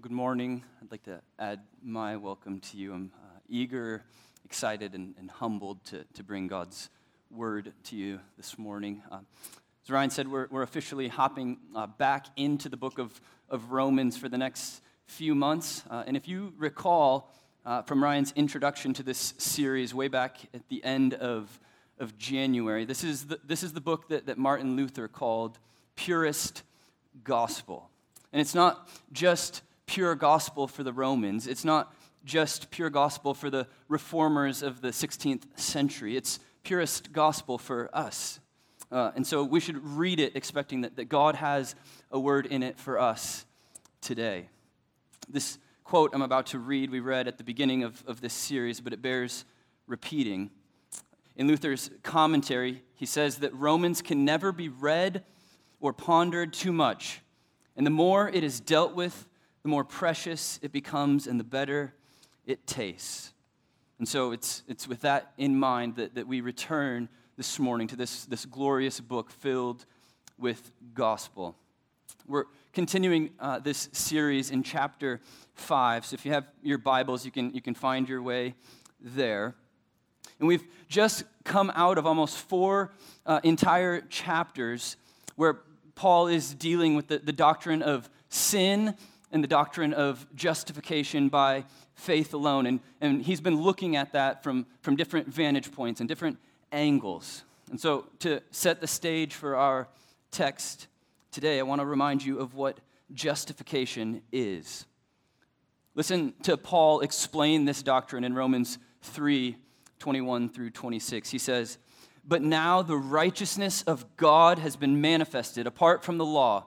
good morning. I'd like to add my welcome to you. I'm uh, eager, excited, and, and, humbled to, to bring God's word to you this morning. Uh, as Ryan said, we're, we're officially hopping uh, back into the book of, of Romans for the next few months. Uh, and if you recall uh, from Ryan's introduction to this series way back at the end of, of January, this is the, this is the book that, that Martin Luther called Purest Gospel. And it's not just pure gospel for the Romans. It's not just pure gospel for the reformers of the 16th century. It's purest gospel for us. Uh, and so we should read it expecting that, that God has a word in it for us today. This quote I'm about to read, we read at the beginning of, of this series, but it bears repeating. In Luther's commentary, he says that Romans can never be read or pondered too much. And the more it is dealt with, the more precious it becomes and the better it tastes. And so it's, it's with that in mind that, that we return this morning to this, this glorious book filled with gospel. We're continuing uh, this series in chapter 5. So if you have your Bibles, you can, you can find your way there. And we've just come out of almost four uh, entire chapters where Paul is dealing with the, the doctrine of sin and the doctrine of justification by faith alone. And, and he's been looking at that from, from different vantage points and different angles. And so, to set the stage for our text today, I want to remind you of what justification is. Listen to Paul explain this doctrine in Romans 3 21 through 26. He says, But now the righteousness of God has been manifested apart from the law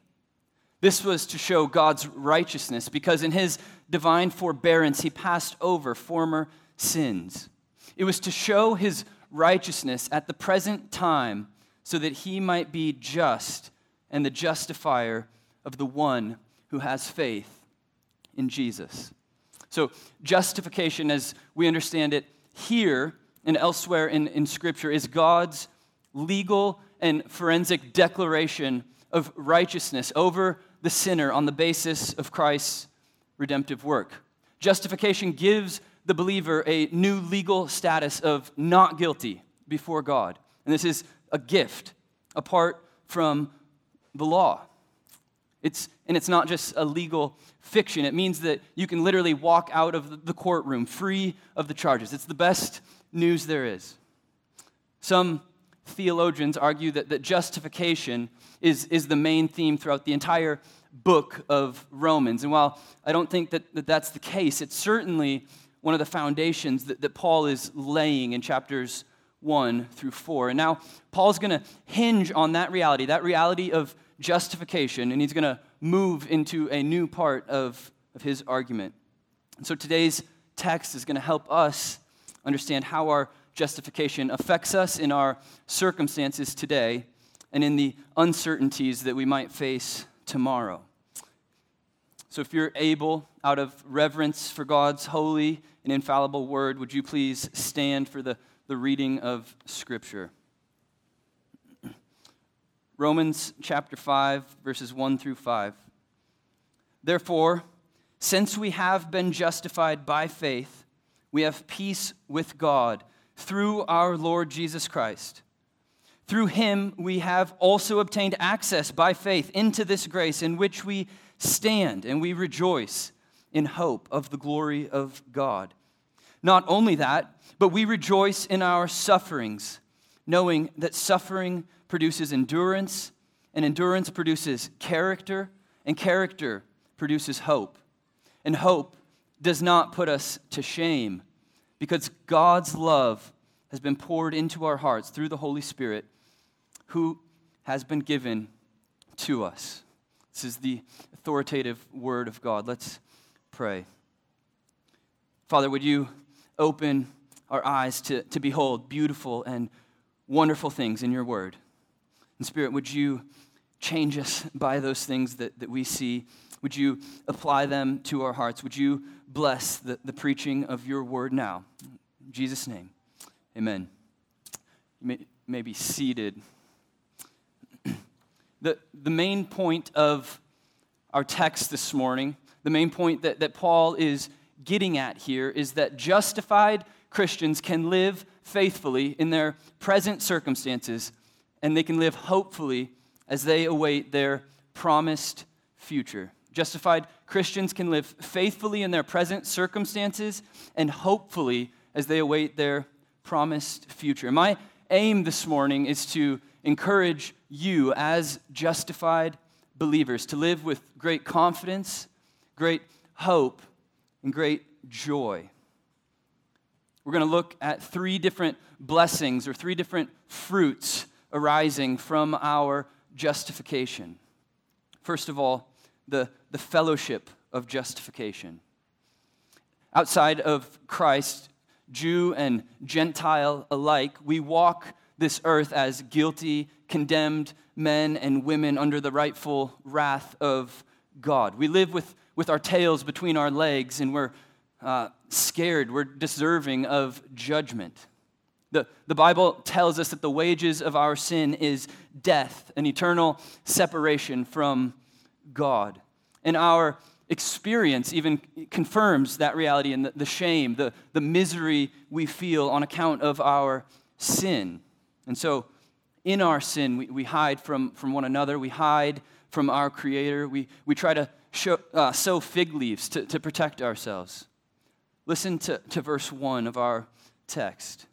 This was to show God's righteousness because in his divine forbearance he passed over former sins. It was to show his righteousness at the present time so that he might be just and the justifier of the one who has faith in Jesus. So, justification, as we understand it here and elsewhere in, in Scripture, is God's legal and forensic declaration of righteousness over the sinner on the basis of Christ's redemptive work. Justification gives the believer a new legal status of not guilty before God. And this is a gift apart from the law. It's, and it's not just a legal fiction. It means that you can literally walk out of the courtroom free of the charges. It's the best news there is. Some theologians argue that, that justification is, is the main theme throughout the entire book of Romans. And while I don't think that, that that's the case, it's certainly one of the foundations that, that Paul is laying in chapters 1 through 4. And now Paul's going to hinge on that reality, that reality of justification, and he's going to move into a new part of, of his argument. And so today's text is going to help us understand how our justification affects us in our circumstances today and in the uncertainties that we might face tomorrow. So, if you're able, out of reverence for God's holy and infallible word, would you please stand for the, the reading of Scripture? Romans chapter 5, verses 1 through 5. Therefore, since we have been justified by faith, we have peace with God through our Lord Jesus Christ through him, we have also obtained access by faith into this grace in which we stand and we rejoice in hope of the glory of God. Not only that, but we rejoice in our sufferings, knowing that suffering produces endurance, and endurance produces character, and character produces hope. And hope does not put us to shame because God's love has been poured into our hearts through the Holy Spirit who has been given to us. This is the authoritative word of God. Let's pray. Father, would you open our eyes to, to behold beautiful and wonderful things in your word? And Spirit, would you change us by those things that, that we see? Would you apply them to our hearts? Would you bless the, the preaching of your word now? In Jesus' name, amen. You may, may be seated. the, the main point of our text this morning, the main point that, that Paul is getting at here is that justified Christians can live faithfully in their present circumstances and they can live hopefully as they await their promised future. Justified Christians can live faithfully in their present circumstances and hopefully as they await their promised future. My aim this morning is to encourage you as justified believers to live with great confidence, great hope, and great joy. We're going to look at three different blessings or three different fruits arising from our justification. First of all, the, the fellowship of justification. Outside of Christ, Jew and Gentile alike, we walk this earth as guilty, condemned men and women under the rightful wrath of God. We live with, with our tails between our legs and we're uh, scared, we're deserving of judgment. The, the Bible tells us that the wages of our sin is death, an eternal separation from God. And our experience even confirms that reality and the, the shame, the, the misery we feel on account of our sin. And so, in our sin, we, we hide from, from one another, we hide from our Creator, we, we try to show, uh, sow fig leaves to, to protect ourselves. Listen to, to verse 1 of our text.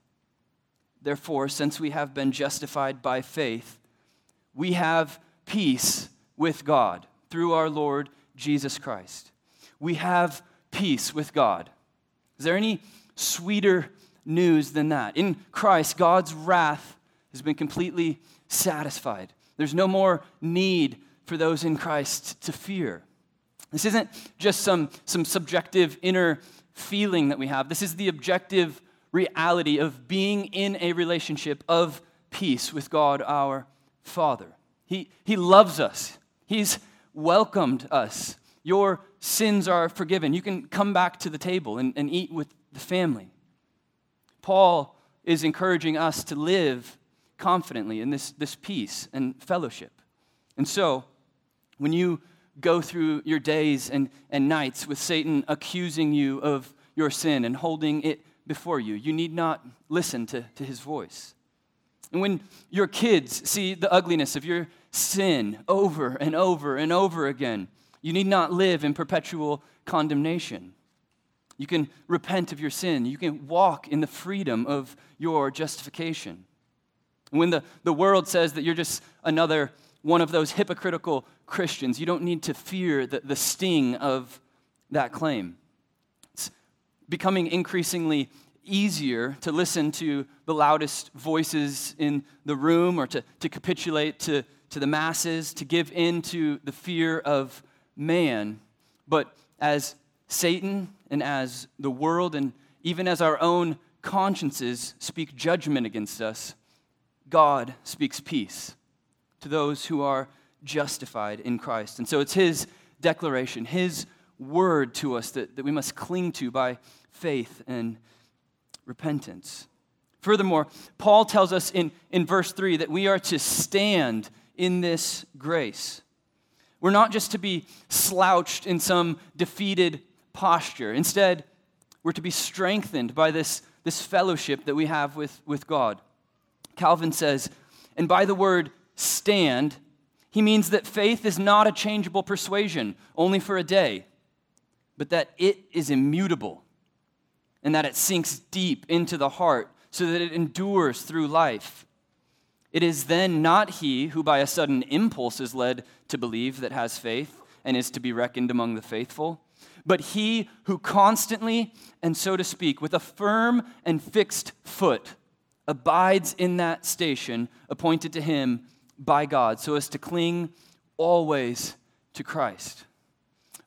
Therefore, since we have been justified by faith, we have peace with God through our Lord Jesus Christ. We have peace with God. Is there any sweeter news than that? In Christ, God's wrath has been completely satisfied. There's no more need for those in Christ to fear. This isn't just some, some subjective inner feeling that we have. This is the objective reality of being in a relationship of peace with God our Father. He, he loves us, He's welcomed us. Your sins are forgiven. You can come back to the table and, and eat with the family. Paul is encouraging us to live confidently in this, this peace and fellowship. And so, when you go through your days and, and nights with Satan accusing you of your sin and holding it before you. You need not listen to, to his voice. And when your kids see the ugliness of your sin over and over and over again, you need not live in perpetual condemnation. You can repent of your sin. You can walk in the freedom of your justification. And When the, the world says that you're just another one of those hypocritical Christians, you don't need to fear the, the sting of that claim. It's becoming increasingly easier to listen to the loudest voices in the room or to, to capitulate to, to the masses, to give in to the fear of man. But as Satan and as the world and even as our own consciences speak judgment against us, God speaks peace to those who are justified in Christ. And so it's His declaration, His word to us that, that we must cling to by faith and repentance. Furthermore, Paul tells us in, in verse 3 that we are to stand in this grace. We're not just to be slouched in some defeated posture. Instead, we're to be strengthened by this, this fellowship that we have with, with God. Calvin says, and by the word stand, he means that faith is not a changeable persuasion only for a day, but that it is immutable and that it sinks deep into the heart so that it endures through life. It is then not he who by a sudden impulse is led to believe that has faith and is to be reckoned among the faithful, but he who constantly, and so to speak, with a firm and fixed foot, abides in that station appointed to him by God, so as to cling always to Christ.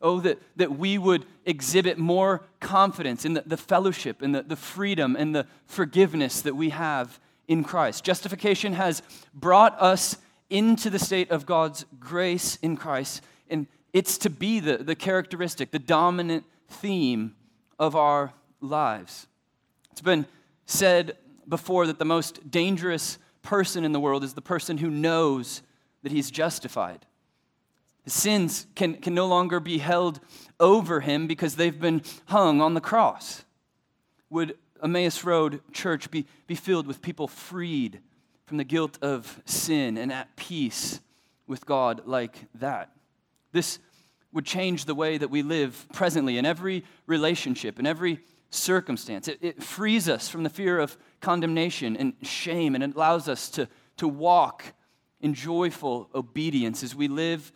Oh, that, that we would exhibit more confidence in the, the fellowship and the, the freedom and the forgiveness that we have in Christ. Justification has brought us into the state of God's grace in Christ, and it's to be the, the characteristic, the dominant theme of our lives. It's been said before that the most dangerous person in the world is the person who knows that he's justified. Sins can, can no longer be held over him because they've been hung on the cross. Would Emmaus Road Church be, be filled with people freed from the guilt of sin and at peace with God like that? This would change the way that we live presently in every relationship, in every circumstance. It, it frees us from the fear of condemnation and shame, and it allows us to, to walk in joyful obedience as we live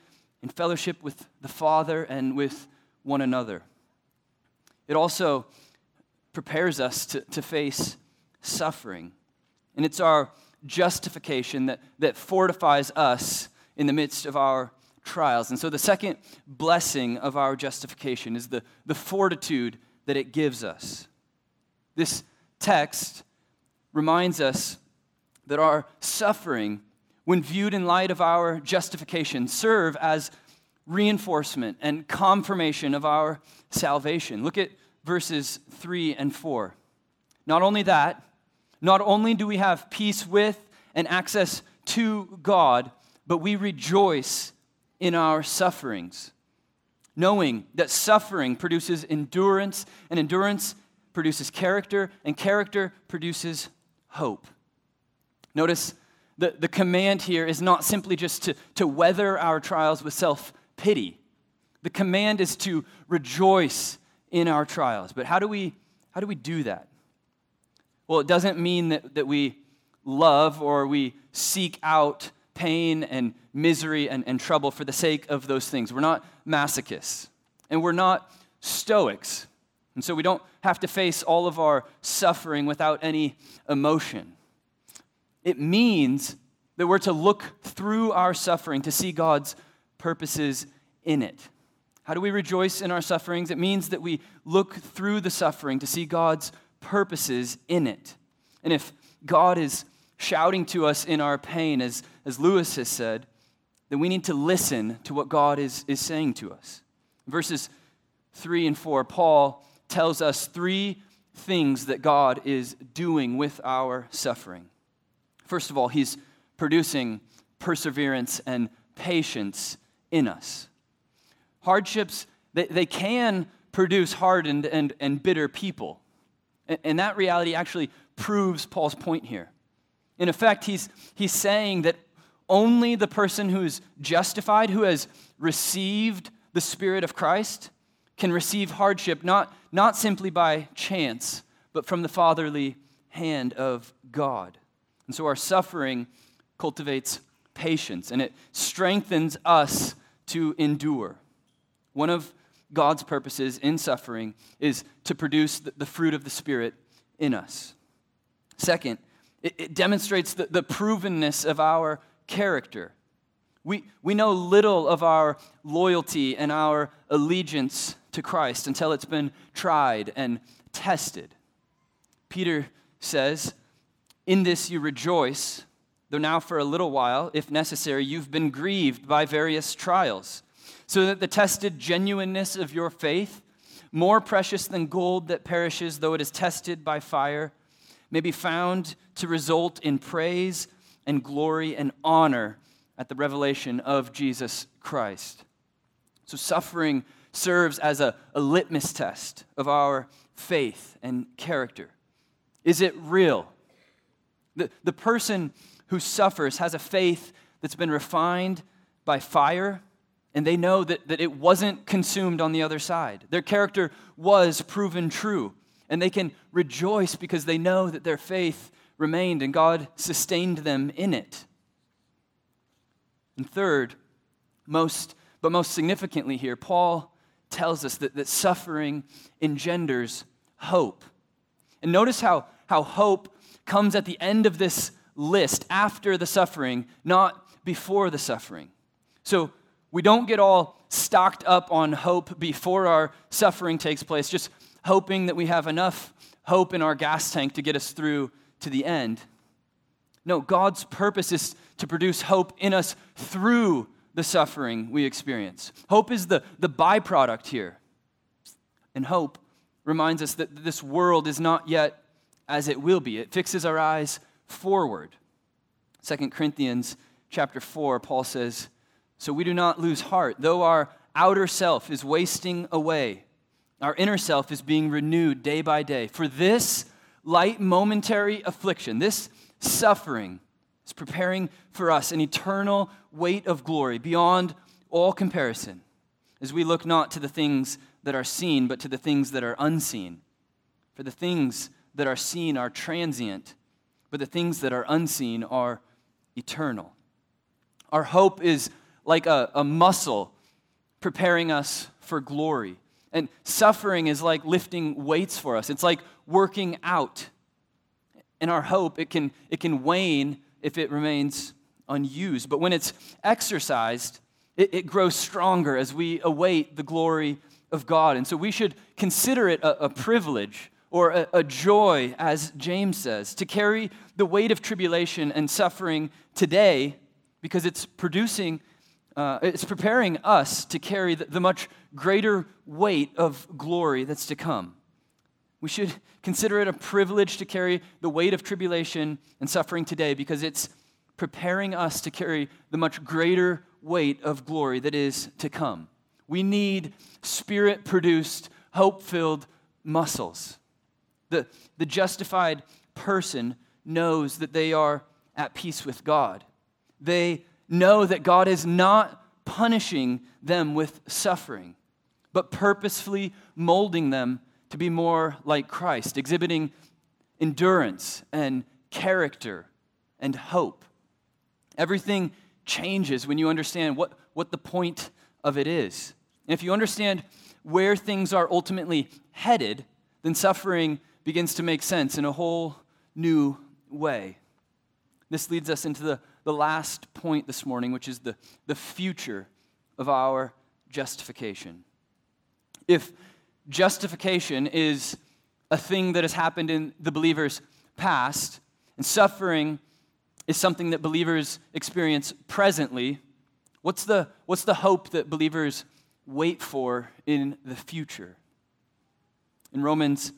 in fellowship with the Father and with one another. It also prepares us to, to face suffering. And it's our justification that, that fortifies us in the midst of our trials. And so the second blessing of our justification is the, the fortitude that it gives us. This text reminds us that our suffering, when viewed in light of our justification, serve as reinforcement and confirmation of our salvation. Look at verses 3 and 4. Not only that, not only do we have peace with and access to God, but we rejoice in our sufferings, knowing that suffering produces endurance, and endurance produces character, and character produces hope. Notice the, the command here is not simply just to, to weather our trials with self pity. The command is to rejoice in our trials. But how do we, how do, we do that? Well, it doesn't mean that, that we love or we seek out pain and misery and, and trouble for the sake of those things. We're not masochists, and we're not stoics. And so we don't have to face all of our suffering without any emotion. It means that we're to look through our suffering to see God's purposes in it. How do we rejoice in our sufferings? It means that we look through the suffering to see God's purposes in it. And if God is shouting to us in our pain, as, as Lewis has said, then we need to listen to what God is, is saying to us. Verses 3 and 4, Paul tells us three things that God is doing with our suffering. First of all, he's producing perseverance and patience in us. Hardships, they, they can produce hardened and, and bitter people. And, and that reality actually proves Paul's point here. In effect, he's, he's saying that only the person who is justified, who has received the Spirit of Christ, can receive hardship not, not simply by chance, but from the fatherly hand of God. And so our suffering cultivates patience and it strengthens us to endure. One of God's purposes in suffering is to produce the fruit of the Spirit in us. Second, it, demonstrates the, the provenness of our character. We, we know little of our loyalty and our allegiance to Christ until it's been tried and tested. Peter says, In this you rejoice, though now for a little while, if necessary, you've been grieved by various trials, so that the tested genuineness of your faith, more precious than gold that perishes though it is tested by fire, may be found to result in praise and glory and honor at the revelation of Jesus Christ. So, suffering serves as a, a litmus test of our faith and character. Is it real? The, the person who suffers has a faith that's been refined by fire, and they know that, that it wasn't consumed on the other side. Their character was proven true, and they can rejoice because they know that their faith remained and God sustained them in it. And third, most, but most significantly here, Paul tells us that, that suffering engenders hope. And notice how, how hope comes at the end of this list after the suffering, not before the suffering. So We don't get all stocked up on hope before our suffering takes place, just hoping that we have enough hope in our gas tank to get us through to the end. No, God's purpose is to produce hope in us through the suffering we experience. Hope is the, the byproduct here. And hope reminds us that this world is not yet as it will be. It fixes our eyes forward. 2 Corinthians chapter 4, Paul says, So we do not lose heart, though our outer self is wasting away. Our inner self is being renewed day by day. For this light momentary affliction, this suffering, is preparing for us an eternal weight of glory beyond all comparison as we look not to the things that are seen, but to the things that are unseen. For the things that are seen are transient, but the things that are unseen are eternal. Our hope is like a, a muscle preparing us for glory. And suffering is like lifting weights for us. It's like working out. And our hope, it can, it can wane if it remains unused. But when it's exercised, it, it grows stronger as we await the glory of God. And so we should consider it a, a privilege or a, a joy, as James says, to carry the weight of tribulation and suffering today because it's producing, uh, it's preparing us to carry the, the much greater weight of glory that's to come. We should consider it a privilege to carry the weight of tribulation and suffering today because it's preparing us to carry the much greater weight of glory that is to come. We need spirit produced, hope filled muscles. The, the justified person knows that they are at peace with God. They know that God is not punishing them with suffering, but purposefully molding them to be more like Christ, exhibiting endurance and character and hope. Everything changes when you understand what, what the point of it is. And if you understand where things are ultimately headed, then suffering begins to make sense in a whole new way. This leads us into the, the last point this morning, which is the, the future of our justification. If justification is a thing that has happened in the believer's past, and suffering is something that believers experience presently, what's the, what's the hope that believers wait for in the future? In Romans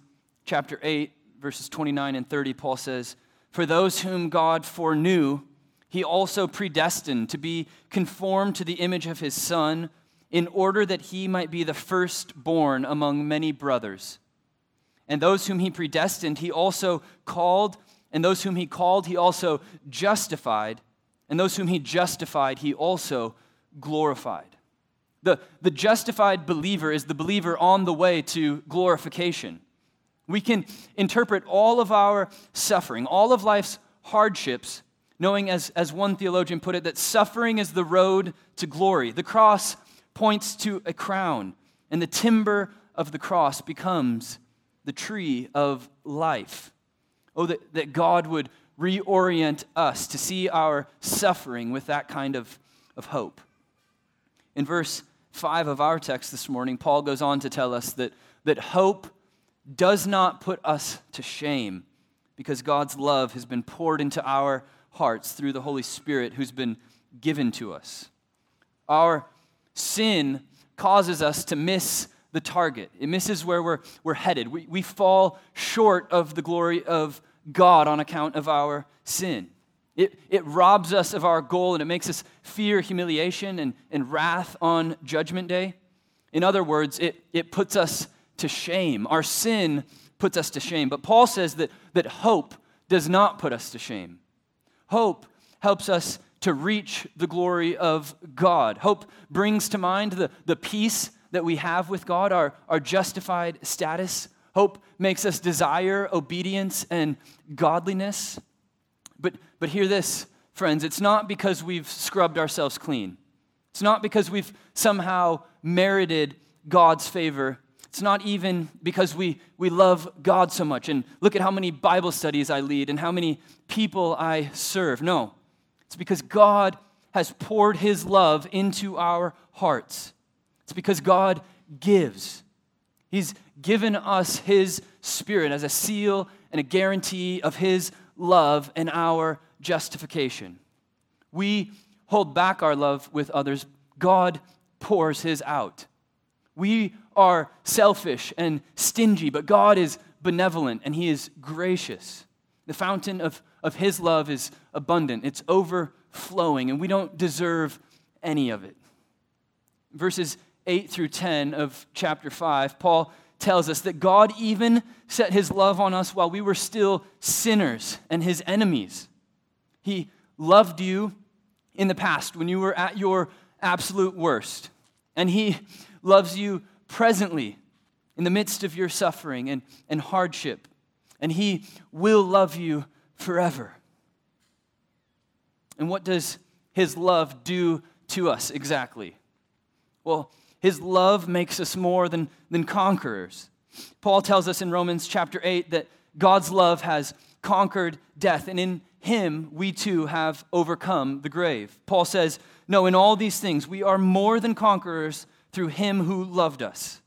chapter 8, verses 29 and 30, Paul says, For those whom God foreknew, he also predestined to be conformed to the image of his Son, in order that he might be the firstborn among many brothers. And those whom he predestined, he also called, and those whom he called, he also justified, and those whom he justified, he also glorified. The, the justified believer is the believer on the way to glorification. We can interpret all of our suffering, all of life's hardships, knowing, as, as one theologian put it, that suffering is the road to glory. The cross points to a crown, and the timber of the cross becomes the tree of life. Oh, that, that God would reorient us to see our suffering with that kind of, of hope. In verse 5 of our text this morning, Paul goes on to tell us that, that hope does not put us to shame because God's love has been poured into our hearts through the Holy Spirit who's been given to us. Our sin causes us to miss the target, it misses where we're, we're headed. We, we fall short of the glory of God on account of our sin. It, it robs us of our goal and it makes us fear humiliation and, and wrath on Judgment Day. In other words, it, it puts us to shame. Our sin puts us to shame. But Paul says that, that hope does not put us to shame. Hope helps us to reach the glory of God. Hope brings to mind the, the peace that we have with God, our, our justified status. Hope makes us desire obedience and godliness. But, but hear this, friends it's not because we've scrubbed ourselves clean, it's not because we've somehow merited God's favor it's not even because we, we love God so much and look at how many Bible studies I lead and how many people I serve. No, it's because God has poured his love into our hearts. It's because God gives. He's given us his spirit as a seal and a guarantee of his love and our justification. We hold back our love with others, God pours his out. We are selfish and stingy, but God is benevolent and he is gracious. The fountain of, of his love is abundant, it's overflowing, and we don't deserve any of it. Verses 8 through 10 of chapter 5, Paul tells us that God even set his love on us while we were still sinners and his enemies. He loved you in the past when you were at your absolute worst, and he loves you presently in the midst of your suffering and, and hardship, and he will love you forever. And what does his love do to us exactly? Well, his love makes us more than, than conquerors. Paul tells us in Romans chapter 8 that God's love has conquered death, and in him we too have overcome the grave. Paul says, No, in all these things we are more than conquerors through him who loved us.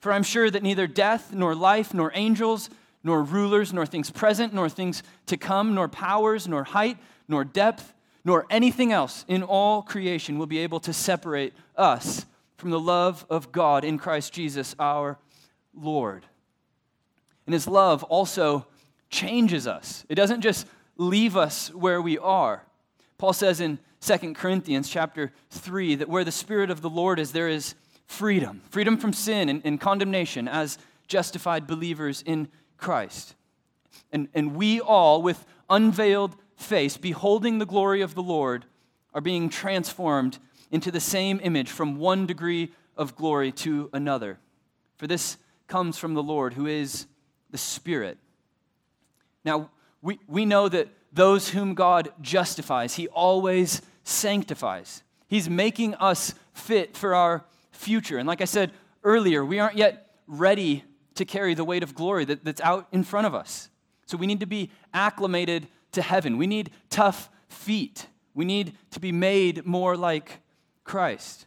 For I'm sure that neither death, nor life, nor angels, nor rulers, nor things present, nor things to come, nor powers, nor height, nor depth, nor anything else in all creation will be able to separate us from the love of God in Christ Jesus our Lord. And his love also changes us. It doesn't just leave us where we are. Paul says in 2 Corinthians chapter 3 that where the Spirit of the Lord is, there is freedom freedom from sin and, and condemnation as justified believers in Christ. And, and we all, with unveiled face, beholding the glory of the Lord, are being transformed into the same image from one degree of glory to another. For this comes from the Lord, who is the Spirit. Now, we, we know that those whom God justifies, He always sanctifies. He's making us fit for our future. And like I said earlier, we aren't yet ready to carry the weight of glory that, that's out in front of us. So we need to be acclimated to heaven. We need tough feet. We need to be made more like Christ.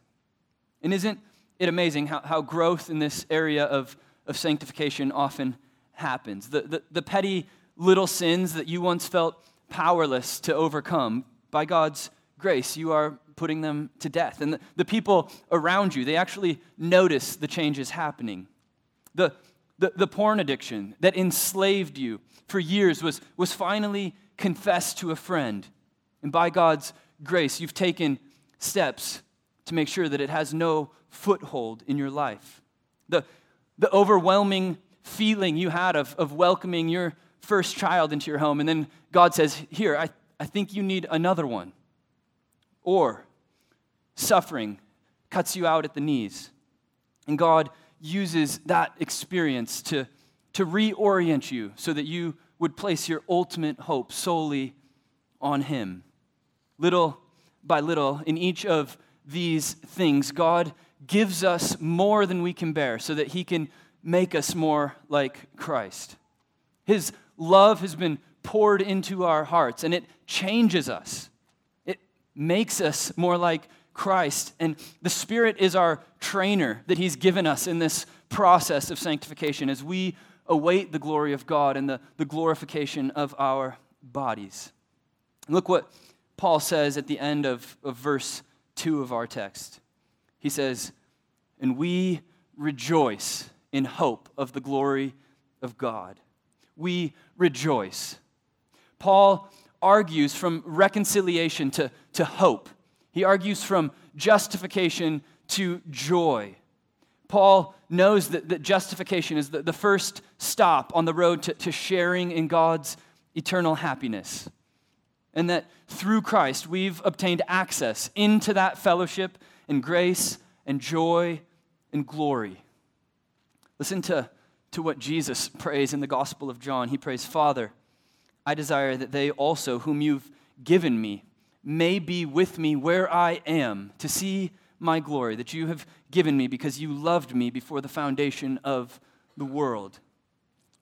And isn't it amazing how, how growth in this area of, of sanctification often happens? The, the, the petty little sins that you once felt powerless to overcome, by God's grace, you are putting them to death. And the, the people around you, they actually notice the changes happening. The, the, the porn addiction that enslaved you for years was, was finally confessed to a friend. And by God's grace, you've taken steps to make sure that it has no foothold in your life. The, the overwhelming feeling you had of, of welcoming your first child into your home, and then God says, Here, I, I think you need another one. Or suffering cuts you out at the knees. And God uses that experience to, to reorient you so that you would place your ultimate hope solely on Him. Little by little, in each of these things, God gives us more than we can bear so that He can make us more like Christ. His love has been poured into our hearts and it changes us. Makes us more like Christ. And the Spirit is our trainer that He's given us in this process of sanctification as we await the glory of God and the, the glorification of our bodies. Look what Paul says at the end of, of verse 2 of our text. He says, And we rejoice in hope of the glory of God. We rejoice. Paul argues from reconciliation to, to hope. He argues from justification to joy. Paul knows that, that justification is the, the first stop on the road to, to sharing in God's eternal happiness and that through Christ we've obtained access into that fellowship and grace and joy and glory. Listen to, to what Jesus prays in the Gospel of John. He prays, Father, I desire that they also, whom you've given me, may be with me where I am to see my glory that you have given me because you loved me before the foundation of the world.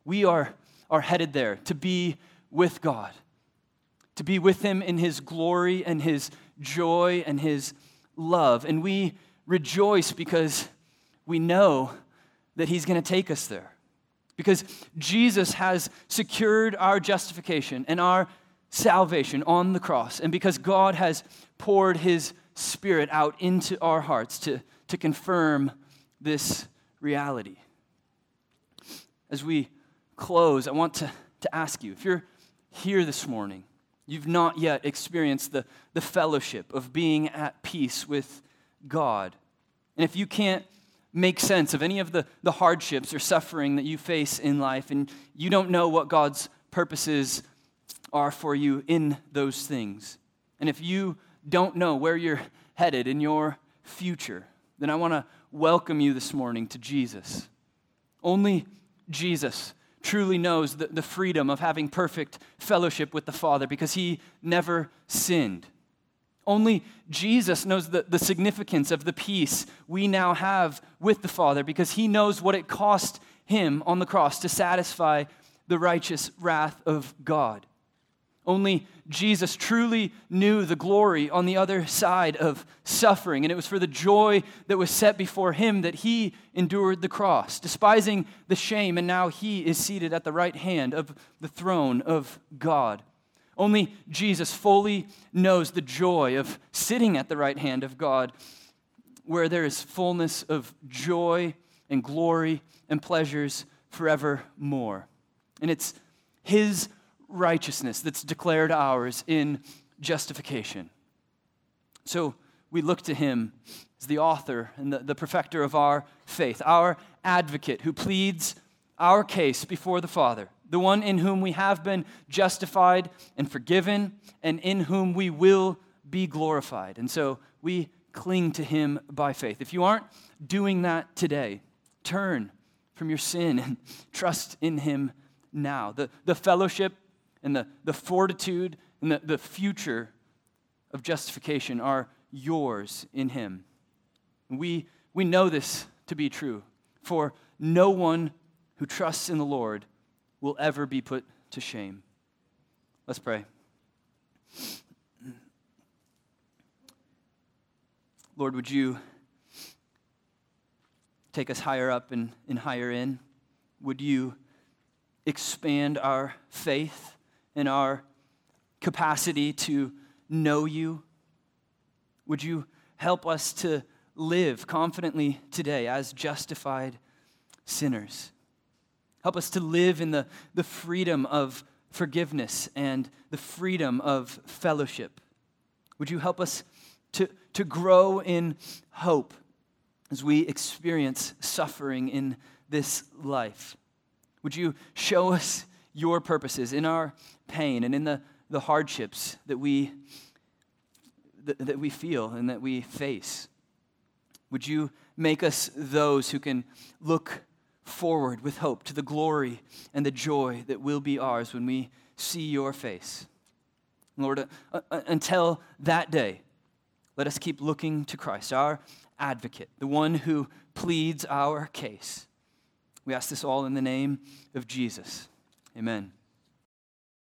We are, are headed there to be with God to be with him in his glory and his joy and his love. And we rejoice because we know that he's going to take us there. Because Jesus has secured our justification and our salvation on the cross. And because God has poured his spirit out into our hearts to, to confirm this reality. As we close, I want to, to ask you if you're here this morning, you've not yet experienced the, the fellowship of being at peace with God. And if you can't make sense of any of the, the hardships or suffering that you face in life, and you don't know what God's purposes are for you in those things, and if you don't know where you're headed in your future, then I want to welcome you this morning to Jesus. Only Jesus truly knows the, the freedom of having perfect fellowship with the Father because he never sinned. Only Jesus knows the, the significance of the peace we now have with the Father because he knows what it cost him on the cross to satisfy the righteous wrath of God. Only Jesus truly knew the glory on the other side of suffering, and it was for the joy that was set before him that he endured the cross, despising the shame, and now he is seated at the right hand of the throne of God. Only Jesus fully knows the joy of sitting at the right hand of God, where there is fullness of joy and glory and pleasures forevermore. And it's his righteousness that's declared ours in justification. So we look to him as the author and the, the perfecter of our faith, our advocate who pleads our case before the Father, the one in whom we have been justified and forgiven, and in whom we will be glorified. And so we cling to him by faith. If you aren't doing that today, turn from your sin and trust in him now. The, the fellowship and the, the fortitude and the, the future of justification are yours in Him. We, we know this to be true, for no one who trusts in the Lord will ever be put to shame. Let's pray. Lord, would you take us higher up and, and higher in? Would you expand our faith? and our capacity to know you. Would you help us to live confidently today as justified sinners? Help us to live in the, the freedom of forgiveness and the freedom of fellowship. Would you help us to, to grow in hope as we experience suffering in this life? Would you show us your purposes in our pain and in the, the hardships that we, that, that we feel and that we face. Would you make us those who can look forward with hope to the glory and the joy that will be ours when we see your face? Lord, uh, uh, until that day, let us keep looking to Christ, our advocate, the one who pleads our case. We ask this all in the name of Jesus. Amen.